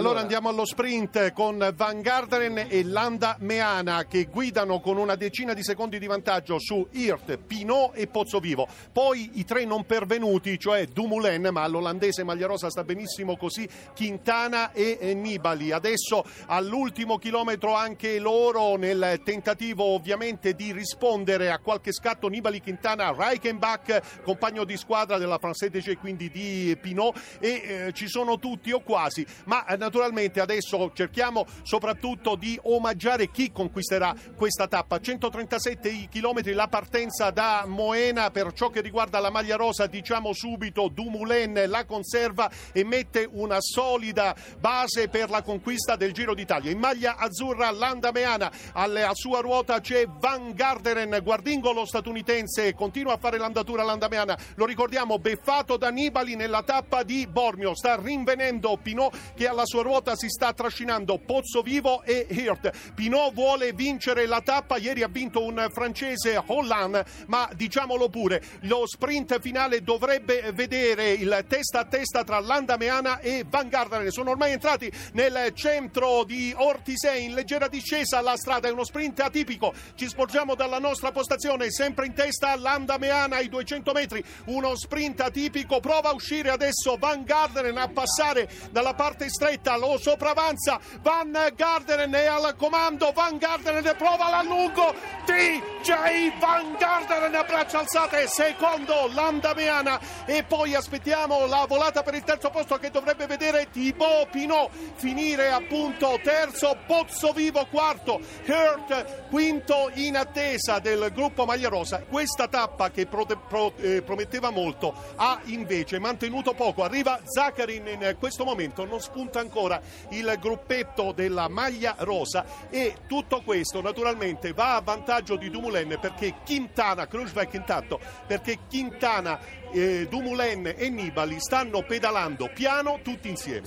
allora andiamo allo sprint con Van Garderen e Landa Meana che guidano con una decina di secondi di vantaggio su Hirt, Pinot e Pozzovivo. Poi i tre non pervenuti, cioè Dumoulin, ma l'olandese maglia rosa sta benissimo così, Quintana e Nibali. Adesso all'ultimo chilometro anche loro nel tentativo ovviamente di rispondere a qualche scatto Nibali Quintana Reichenbach, compagno di squadra della France e quindi di Pinot e eh, ci sono tutti o quasi, ma eh, naturalmente adesso cerchiamo soprattutto di omaggiare chi conquisterà questa tappa. 137 km la partenza da Moena per ciò che riguarda la maglia rosa, diciamo subito Dumoulin la conserva e mette una solida base per la conquista del Giro d'Italia. In maglia azzurra Landa Meana, a sua ruota c'è Van Garderen, guardingolo statunitense, continua a fare l'andatura Landa Meana, lo ricordiamo beffato da Nibali nella tappa di Bormio, sta rinvenendo Pinot che alla sua ruota si sta trascinando Pozzo Vivo e Hirt. Pinot vuole vincere la tappa, ieri ha vinto un francese Holland, ma diciamolo pure, lo sprint finale dovrebbe vedere il testa a testa tra Landameana e Van Gardner. Sono ormai entrati nel centro di Ortisei in leggera discesa, la strada è uno sprint atipico. Ci sporgiamo dalla nostra postazione, sempre in testa Landameana ai 200 metri, uno sprint atipico. Prova a uscire adesso Van Gardner a passare dalla parte stretta, lo sopravanza. Van Garderen è al comando, Van Garderen prova l'allungo, TJ Van Garderen a braccia alzate, secondo Landameana e poi aspettiamo la volata per il terzo posto che dovrebbe vedere Thibaut Pinot finire appunto terzo, Pozzo Vivo quarto, Hurt quinto in attesa del gruppo Maglia Rosa. Questa tappa che pro, pro, eh, prometteva molto ha invece mantenuto poco, arriva Zaccarin in questo momento, non spunta ancora il gruppetto della maglia rosa e tutto questo naturalmente va a vantaggio di Dumoulin perché Quintana, Krujvek intanto, perché Quintana, eh, Dumoulin e Nibali stanno pedalando piano tutti insieme.